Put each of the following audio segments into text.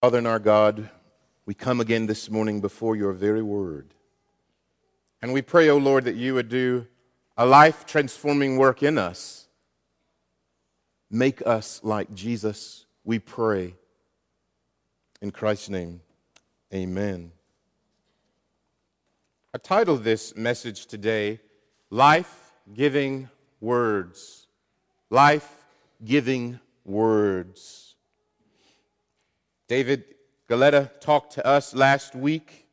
Father and our God, we come again this morning before your very word. And we pray, O oh Lord, that you would do a life transforming work in us. Make us like Jesus, we pray. In Christ's name, amen. I titled this message today, Life Giving Words. Life Giving Words. David Galetta talked to us last week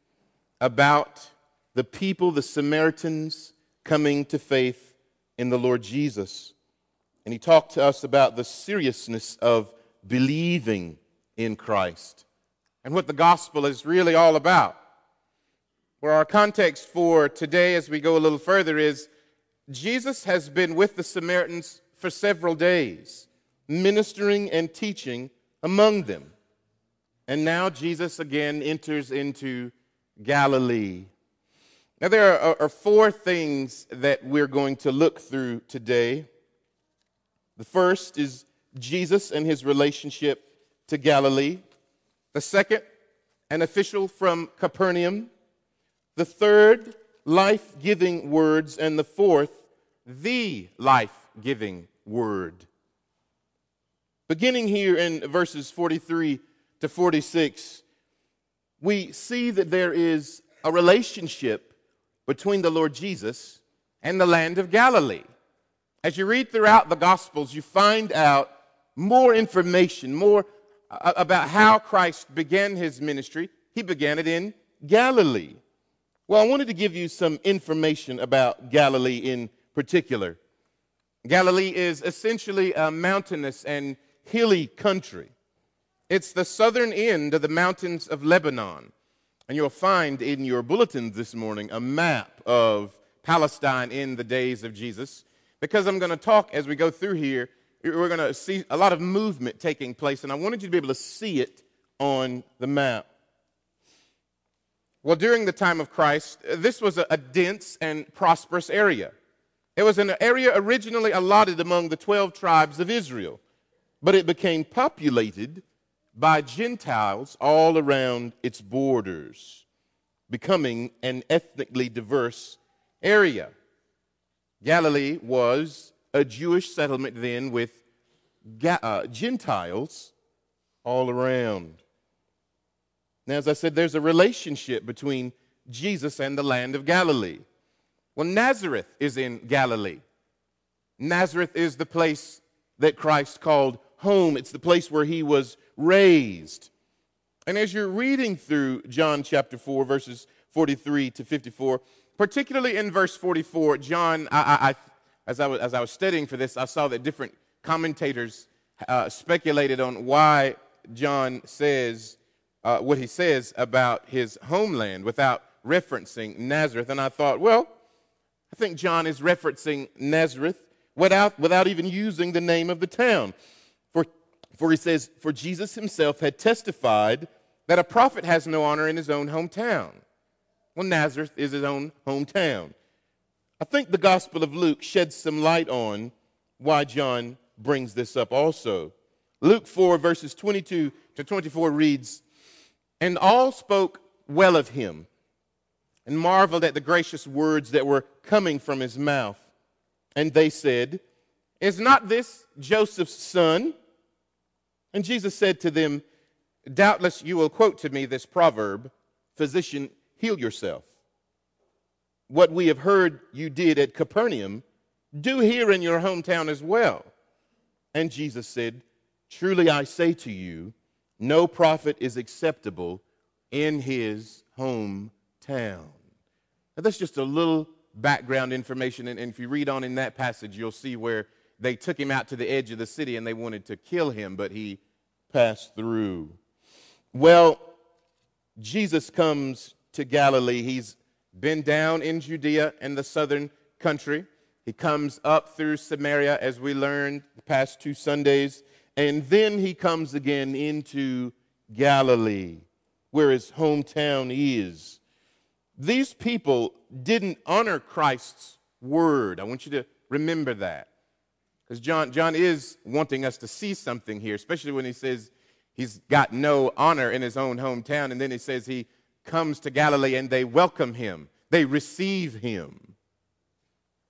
about the people, the Samaritans, coming to faith in the Lord Jesus. And he talked to us about the seriousness of believing in Christ and what the gospel is really all about. Where our context for today, as we go a little further, is Jesus has been with the Samaritans for several days, ministering and teaching among them. And now Jesus again enters into Galilee. Now, there are, are, four things that we're going to look through today. The first is Jesus and his relationship to Galilee. The second, an official from Capernaum. The third, life giving words. And the fourth, the life giving word. Beginning here in verses 43 to 46, we see that there is a relationship between the Lord Jesus and the land of Galilee. As you read throughout the Gospels, you find out more information, more uh, about how Christ began his ministry. He began it in Galilee. Well, I wanted to give you some information about Galilee in particular. Galilee is essentially a mountainous and hilly country. It's the southern end of the mountains of Lebanon. And you'll find in your bulletins this morning a map of Palestine in the days of Jesus. Because I'm going to talk as we go through here, we're going to see a lot of movement taking place, and I wanted you to be able to see it on the map. Well, during the time of Christ, this was a, a dense and prosperous area. It was an area originally allotted among the 12 tribes of Israel, but it became populated by Gentiles all around its borders, becoming an ethnically diverse area. Galilee was a Jewish settlement then with uh, Gentiles all around. Now, as I said, there's a relationship between Jesus and the land of Galilee. Well, Nazareth is in Galilee. Nazareth is the place that Christ called home, it's the place where he was raised. And as you're reading through John chapter 4, verses 43 to 54, particularly in verse 44, John, I, I, as, I was, as I was studying for this, I saw that different commentators uh, speculated on why John says uh, what he says about his homeland without referencing Nazareth. And I thought, well, I think John is referencing Nazareth without, without even using the name of the town. For he says, For Jesus himself had testified that a prophet has no honor in his own hometown. Well, Nazareth is his own hometown. I think the Gospel of Luke sheds some light on why John brings this up also. Luke 4, verses 22 to 24 reads, And all spoke well of him and marveled at the gracious words that were coming from his mouth. And they said, Is not this Joseph's son? And Jesus said to them, Doubtless you will quote to me this proverb Physician, heal yourself. What we have heard you did at Capernaum, do here in your hometown as well. And Jesus said, Truly I say to you, no prophet is acceptable in his hometown. Now, that's just a little background information. And, if you read on in that passage, you'll see where they took him out to the edge of the city and they wanted to kill him, but he passed through. Well, Jesus comes to Galilee. He's been down in Judea and the southern country. He comes up through Samaria, as we learned the past two Sundays, and then he comes again into Galilee, where his hometown is. These people didn't honor Christ's word. I want you to remember that. Because John, John is wanting us to see something here, especially when he says, He's got no honor in his own hometown. And then he says he comes to Galilee and they welcome him, they receive him.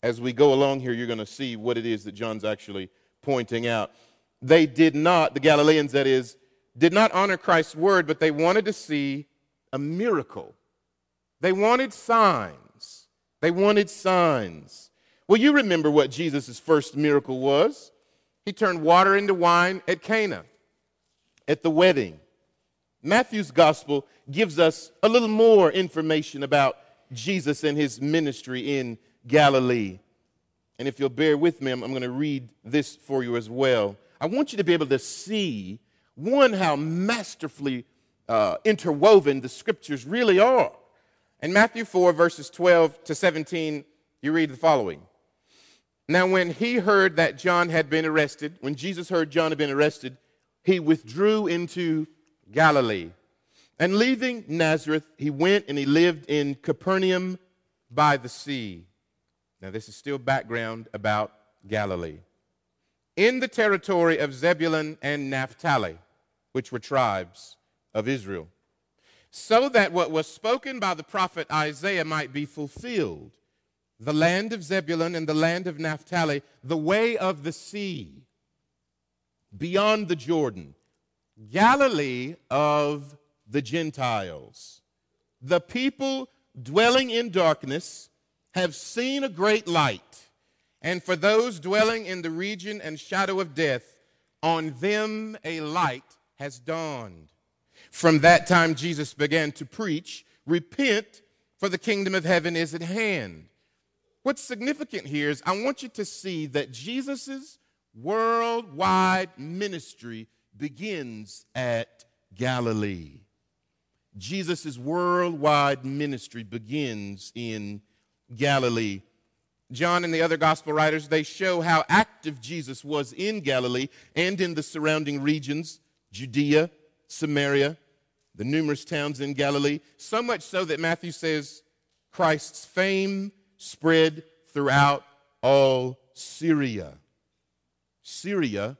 As we go along here, you're going to see what it is that John's actually pointing out. They did not, the Galileans that is, did not honor Christ's word, but they wanted to see a miracle. They wanted signs. They wanted signs. Well, you remember what Jesus' first miracle was. He turned water into wine at Cana, at the wedding. Matthew's gospel gives us a little more information about Jesus and his ministry in Galilee. And if you'll bear with me, I'm, I'm going to read this for you as well. I want you to be able to see, one, how masterfully uh, interwoven the scriptures really are. In Matthew 4, verses 12 to 17, you read the following. Now, when he heard that John had been arrested, when Jesus heard John had been arrested, he withdrew into Galilee. And leaving Nazareth, he went and he lived in Capernaum by the sea. Now, this is still background about Galilee. In the territory of Zebulun and Naphtali, which were tribes of Israel, so that what was spoken by the prophet Isaiah might be fulfilled the land of Zebulun and the land of Naphtali, the way of the sea, beyond the Jordan, Galilee of the Gentiles. The people dwelling in darkness have seen a great light, and for those dwelling in the region and shadow of death, on them a light has dawned. From that time, Jesus began to preach, Repent, for the kingdom of heaven is at hand. What's significant here is I want you to see that Jesus' worldwide ministry begins at Galilee. Jesus' worldwide ministry begins in Galilee. John and the other gospel writers, they show how active Jesus was in Galilee and in the surrounding regions, Judea, Samaria, the numerous towns in Galilee, so much so that Matthew says Christ's fame spread throughout all Syria. Syria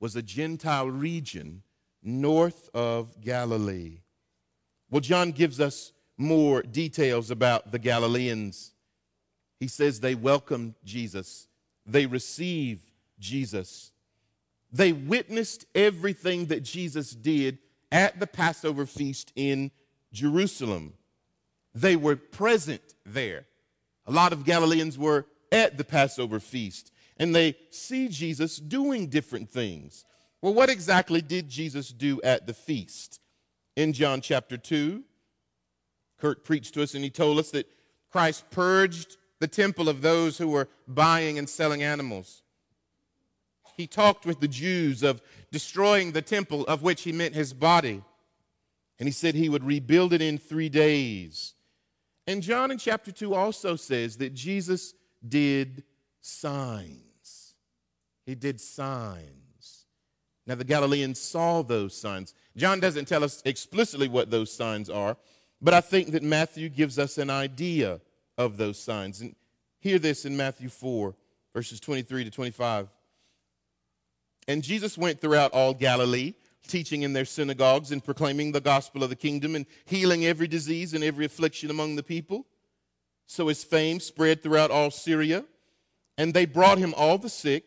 was a Gentile region north of Galilee. Well, John gives us more details about the Galileans. He says they welcomed Jesus, they received Jesus, they witnessed everything that Jesus did at the Passover feast in Jerusalem. They were present there. A lot of Galileans were at the Passover feast and they see Jesus doing different things. Well, what exactly did Jesus do at the feast? In John chapter 2, Kurt preached to us and he told us that Christ purged the temple of those who were buying and selling animals. He talked with the Jews of destroying the temple of which he meant his body. And he said he would rebuild it in three days. And John in chapter 2 also says that Jesus did signs. He did signs. Now, the Galileans saw those signs. John doesn't tell us explicitly what those signs are, but I think that Matthew gives us an idea of those signs. And hear this in Matthew 4, verses 23 to 25. And Jesus went throughout all Galilee, teaching in their synagogues and proclaiming the gospel of the kingdom and healing every disease and every affliction among the people. So his fame spread throughout all Syria, and they brought him all the sick,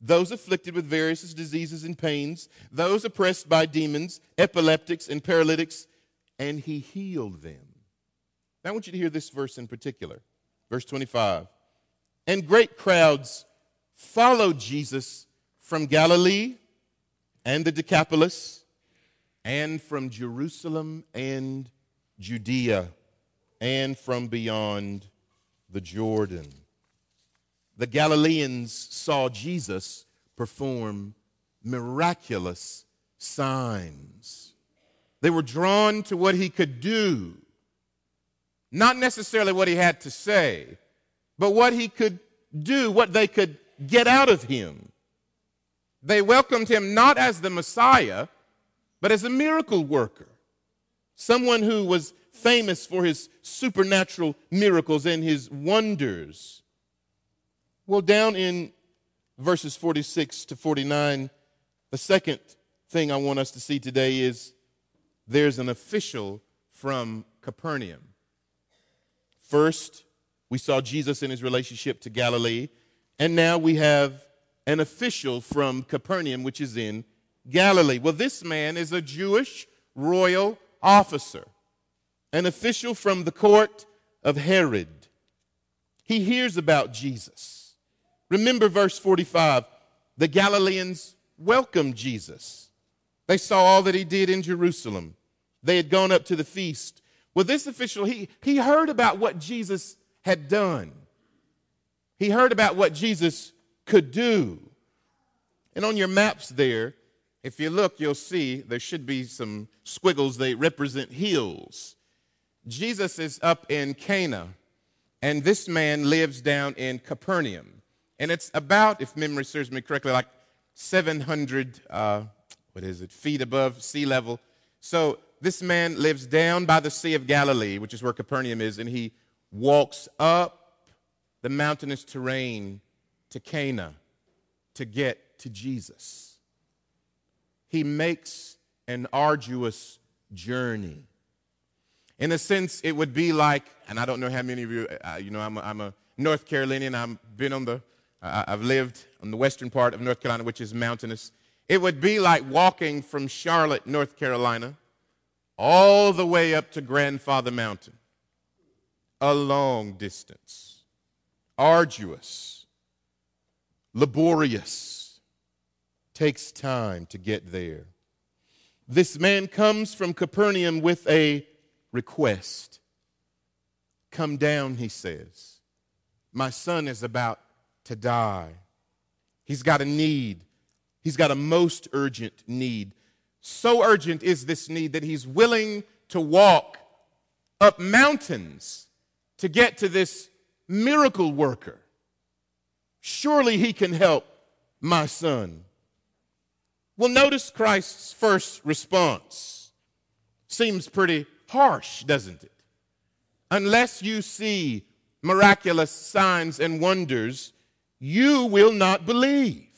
those afflicted with various diseases and pains, those oppressed by demons, epileptics, and paralytics, and he healed them. Now I want you to hear this verse in particular. Verse 25. And great crowds followed Jesus from Galilee and the Decapolis, and from Jerusalem and Judea, and from beyond the Jordan. The Galileans saw Jesus perform miraculous signs. They were drawn to what he could do, not necessarily what he had to say, but what he could do, what they could get out of him. They welcomed him not as the Messiah, but as a miracle worker, someone who was famous for his supernatural miracles and his wonders. Well, down in verses 46 to 49, the second thing I want us to see today is there's an official from Capernaum. First, we saw Jesus in his relationship to Galilee, and now we have an official from Capernaum, which is in Galilee. Well, this man is a Jewish royal officer, an official from the court of Herod. He hears about Jesus. Remember verse 45 the Galileans welcomed Jesus. They saw all that he did in Jerusalem. They had gone up to the feast. Well, this official, he, he heard about what Jesus had done. He heard about what Jesus could do. And on your maps there, if you look, you'll see there should be some squiggles. They represent hills. Jesus is up in Cana, and this man lives down in Capernaum. And it's about, if memory serves me correctly, like 700, uh, what is it, feet above sea level. So this man lives down by the Sea of Galilee, which is where Capernaum is, and he walks up the mountainous terrain to Cana to get to Jesus. He makes an arduous journey. In a sense, it would be like, and I don't know how many of you, uh, you know, I'm a, I'm a North Carolinian. I've been on the, uh, I've lived on the western part of North Carolina, which is mountainous. It would be like walking from Charlotte, North Carolina, all the way up to Grandfather Mountain. A long distance, arduous, laborious, takes time to get there. This man comes from Capernaum with a request. Come down, he says. My son is about to die. He's got a need. He's got a most urgent need. So urgent is this need that he's willing to walk up mountains to get to this miracle worker. Surely he can help my son. Well, notice Christ's first response. Seems pretty harsh, doesn't it? Unless you see miraculous signs and wonders, you will not believe.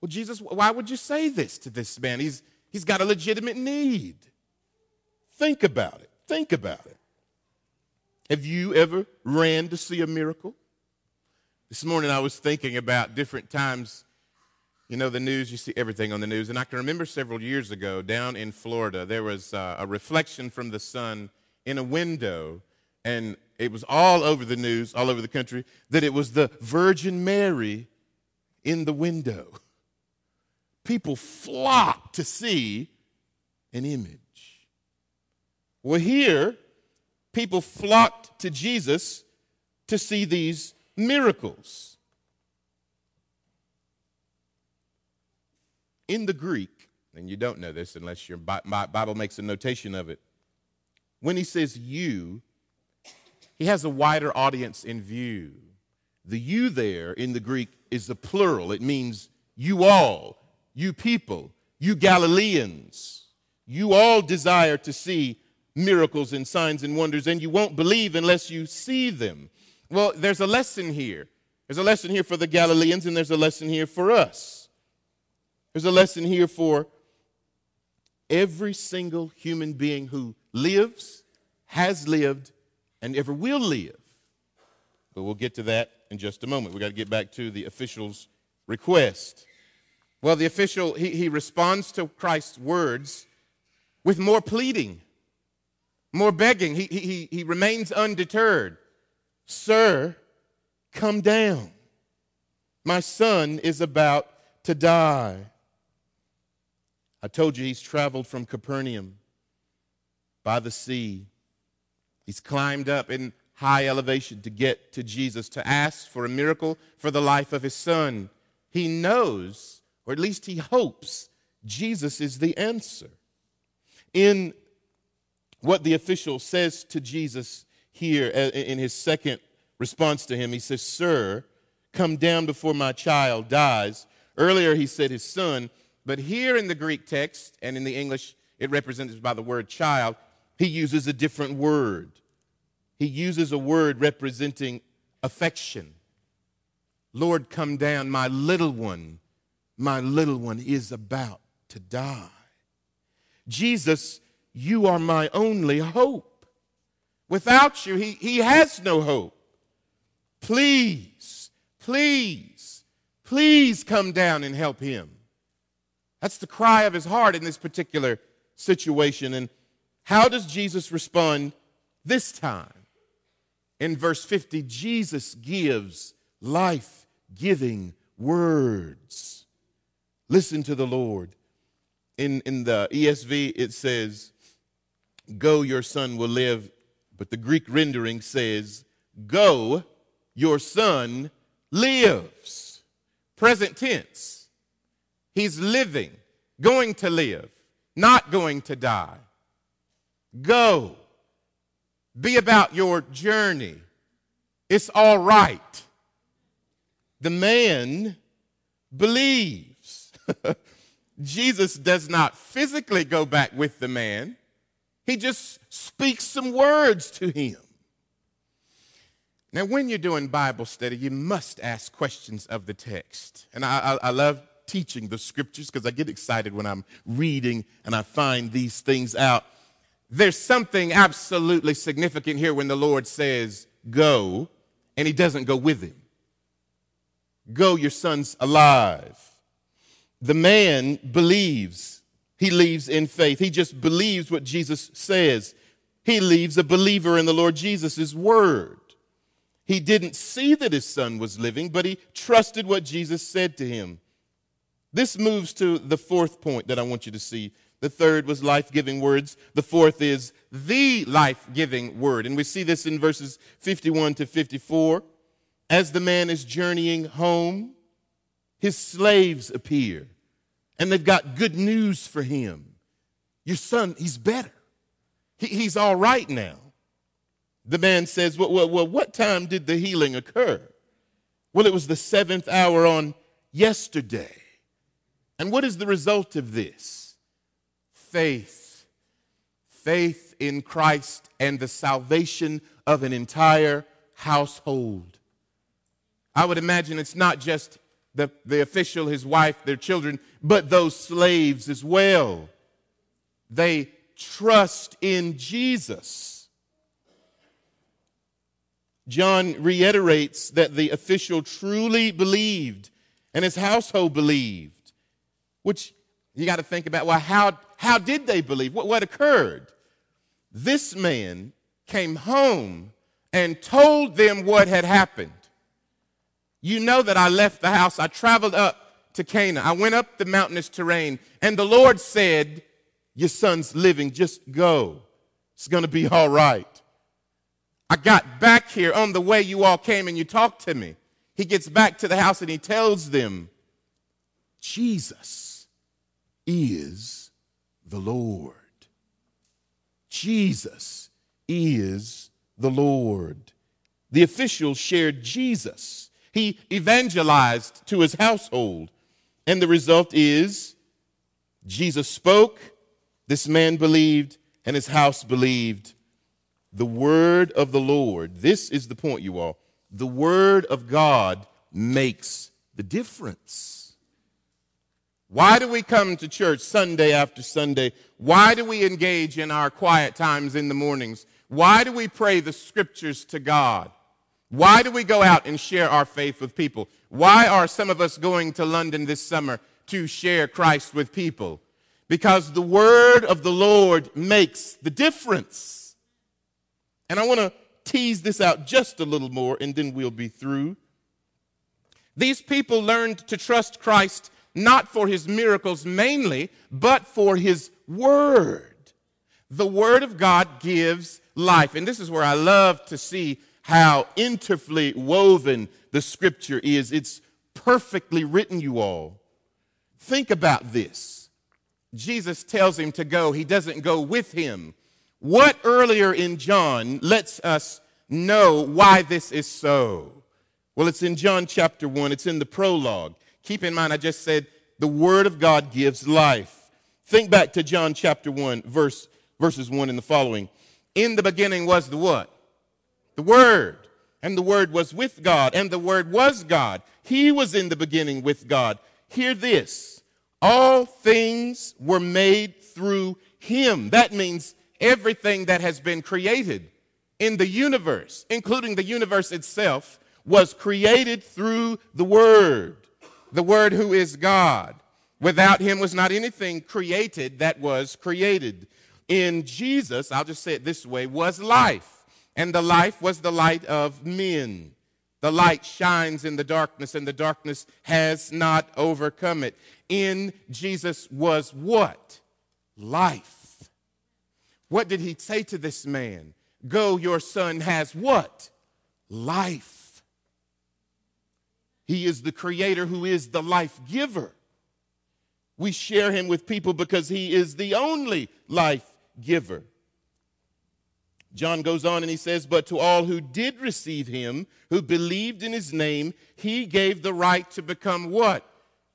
Well, Jesus, why would you say this to this man? He's, he's got a legitimate need. Think about it. Think about it. Have you ever ran to see a miracle? This morning I was thinking about different times you know, the news, you see everything on the news. And I can remember several years ago down in Florida, there was uh, a reflection from the sun in a window, and it was all over the news, all over the country, that it was the Virgin Mary in the window. People flocked to see an image. Well, here, people flocked to Jesus to see these miracles. in the Greek, and you don't know this unless your Bible makes a notation of it, when he says you, he has a wider audience in view. The you there in the Greek is the plural. It means you all, you people, you Galileans. You all desire to see miracles and signs and wonders, and you won't believe unless you see them. Well, there's a lesson here. There's a lesson here for the Galileans, and there's a lesson here for us. There's a lesson here for every single human being who lives, has lived, and ever will live. But we'll get to that in just a moment. We've got to get back to the official's request. Well, the official, he, he responds to Christ's words with more pleading, more begging. He, he, he remains undeterred. Sir, come down. My son is about to die. I told you he's traveled from Capernaum by the sea. He's climbed up in high elevation to get to Jesus, to ask for a miracle for the life of his son. He knows, or at least he hopes, Jesus is the answer. In what the official says to Jesus here uh, in his second response to him, he says, Sir, come down before my child dies. Earlier, he said his son. But here in the Greek text and in the English, it represents by the word child, he uses a different word. He uses a word representing affection. Lord, come down, my little one, my little one is about to die. Jesus, you are my only hope. Without you, he, he has no hope. Please, please, please come down and help him. That's the cry of his heart in this particular situation. And how does Jesus respond this time? In verse 50, Jesus gives life giving words. Listen to the Lord. In, in the ESV, it says, Go, your son will live. But the Greek rendering says, Go, your son lives. Present tense. He's living, going to live, not going to die. Go. Be about your journey. It's all right. The man believes. Jesus does not physically go back with the man, he just speaks some words to him. Now, when you're doing Bible study, you must ask questions of the text. And I, I, I love teaching the scriptures because I get excited when I'm reading and I find these things out. There's something absolutely significant here when the Lord says, Go, and he doesn't go with him. Go, your son's alive. The man believes. He leaves in faith. He just believes what Jesus says. He leaves a believer in the Lord Jesus' word. He didn't see that his son was living, but he trusted what Jesus said to him. This moves to the fourth point that I want you to see. The third was life giving words. The fourth is the life giving word. And we see this in verses 51 to 54. As the man is journeying home, his slaves appear and they've got good news for him. Your son, he's better. He, he's all right now. The man says, well, well, well, what time did the healing occur? Well, it was the seventh hour on yesterday. And what is the result of this? Faith. Faith in Christ and the salvation of an entire household. I would imagine it's not just the, the official, his wife, their children, but those slaves as well. They trust in Jesus. John reiterates that the official truly believed and his household believed, which you got to think about well, how, how did they believe? What, what occurred? This man came home and told them what had happened. You know that I left the house. I traveled up to Cana. I went up the mountainous terrain, and the Lord said, Your son's living. Just go. It's going to be all right. I got back here on the way you all came and you talked to me. He gets back to the house and he tells them, Jesus is the Lord. Jesus is the Lord. The officials shared Jesus he evangelized to his household. And the result is Jesus spoke, this man believed, and his house believed. The word of the Lord, this is the point, you all. The word of God makes the difference. Why do we come to church Sunday after Sunday? Why do we engage in our quiet times in the mornings? Why do we pray the scriptures to God? Why do we go out and share our faith with people? Why are some of us going to London this summer to share Christ with people? Because the word of the Lord makes the difference. And I want to tease this out just a little more and then we'll be through. These people learned to trust Christ not for his miracles mainly, but for his word. The word of God gives life. And this is where I love to see how interfully woven the scripture is. It's perfectly written, you all. Think about this. Jesus tells him to go, he doesn't go with him. What earlier in John lets us know why this is so? Well, it's in John chapter 1, it's in the prologue. Keep in mind, I just said the Word of God gives life. Think back to John chapter 1, verse, verses 1 and the following. In the beginning was the what? The Word. And the Word was with God, and the Word was God. He was in the beginning with God. Hear this All things were made through him. That means everything that has been created in the universe, including the universe itself, was created through the Word, the Word who is God. Without him was not anything created that was created. In Jesus, I'll just say it this way, was life, and the life was the light of men. The light shines in the darkness, and the darkness has not overcome it. In Jesus was what? Life. What did he say to this man? Go, your son has what? Life. He is the creator who is the life giver. We share him with people because he is the only life giver. John goes on and he says, But to all who did receive him, who believed in his name, he gave the right to become what?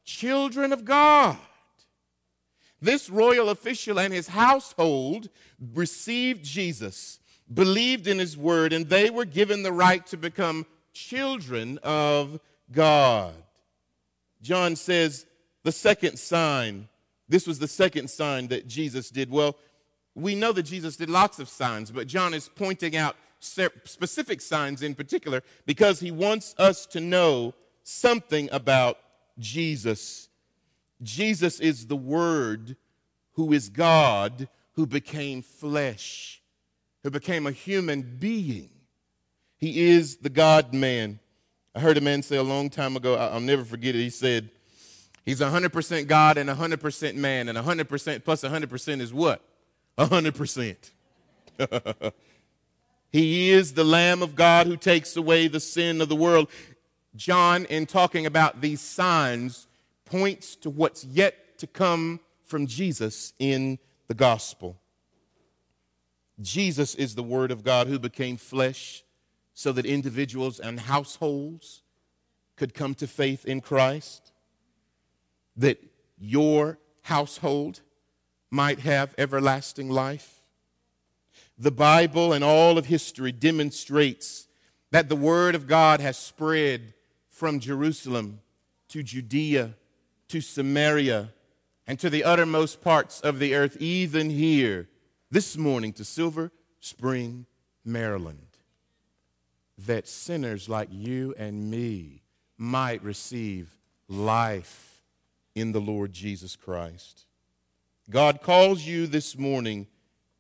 Children of God. This royal official and his household received Jesus, believed in his word, and they were given the right to become children of God. John says, the second sign, this was the second sign that Jesus did. Well, we know that Jesus did lots of signs, but John is pointing out specific signs in particular because he wants us to know something about Jesus. Jesus is the Word who is God who became flesh, who became a human being. He is the God man. I heard a man say a long time ago, I'll never forget it. He said, He's 100% God and 100% man, and 100% plus 100% is what? 100%. he is the Lamb of God who takes away the sin of the world. John, in talking about these signs, points to what's yet to come from Jesus in the gospel. Jesus is the Word of God who became flesh so that individuals and households could come to faith in Christ, that your household might have everlasting life. The Bible and all of history demonstrates that the Word of God has spread from Jerusalem to Judea to Samaria and to the uttermost parts of the earth, even here this morning to Silver Spring, Maryland, that sinners like you and me might receive life in the Lord Jesus Christ. God calls you this morning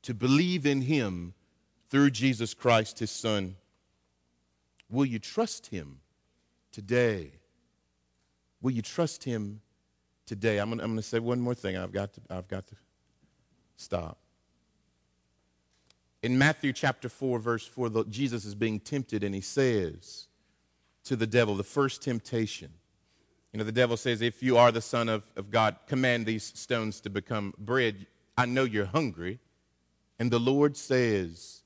to believe in Him through Jesus Christ, His Son. Will you trust Him today? Will you trust Him today? I'm going to say one more thing. I've got to, I've got to stop. In Matthew chapter 4, verse 4, Jesus is being tempted and he says to the devil, the first temptation, you know, the devil says, If you are the Son of, of God, command these stones to become bread. I know you're hungry. And the Lord says,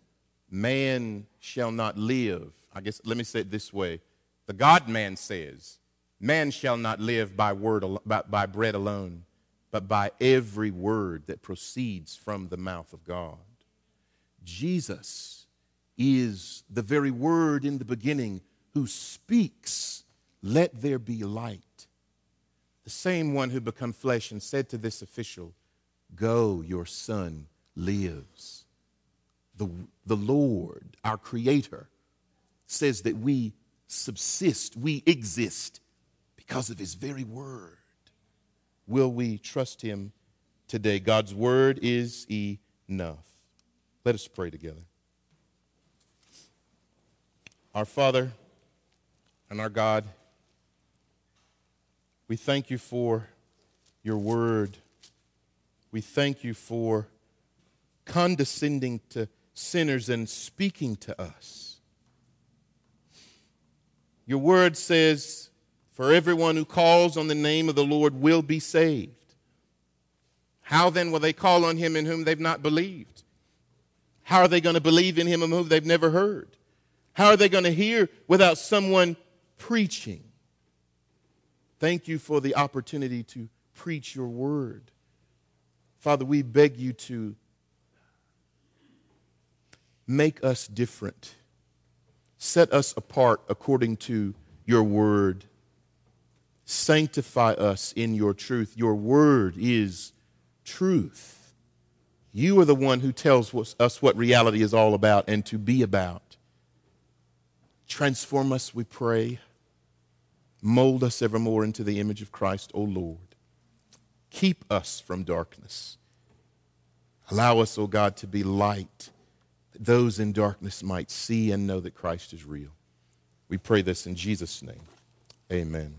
Man shall not live. I guess, let me say it this way the God man says, Man shall not live by, word, by, by bread alone, but by every word that proceeds from the mouth of God. Jesus is the very word in the beginning who speaks, Let there be light the same one who became flesh and said to this official, Go, your son lives. The, the Lord, our Creator, says that we subsist, we exist because of His very word. Will we trust Him today? God's word is enough. Let us pray together. Our Father and our God, we thank you for your word. We thank you for condescending to sinners and speaking to us. Your word says, For everyone who calls on the name of the Lord will be saved. How then will they call on him in whom they've not believed? How are they going to believe in him in whom they've never heard? How are they going to hear without someone preaching? Thank you for the opportunity to preach your word. Father, we beg you to make us different, set us apart according to your word. Sanctify us in your truth. Your word is truth. You are the one who tells us what reality is all about and to be about. Transform us, we pray. Mold us evermore into the image of Christ, O Lord. Keep us from darkness. Allow us, O God, to be light, that those in darkness might see and know that Christ is real. We pray this in Jesus' name. Amen.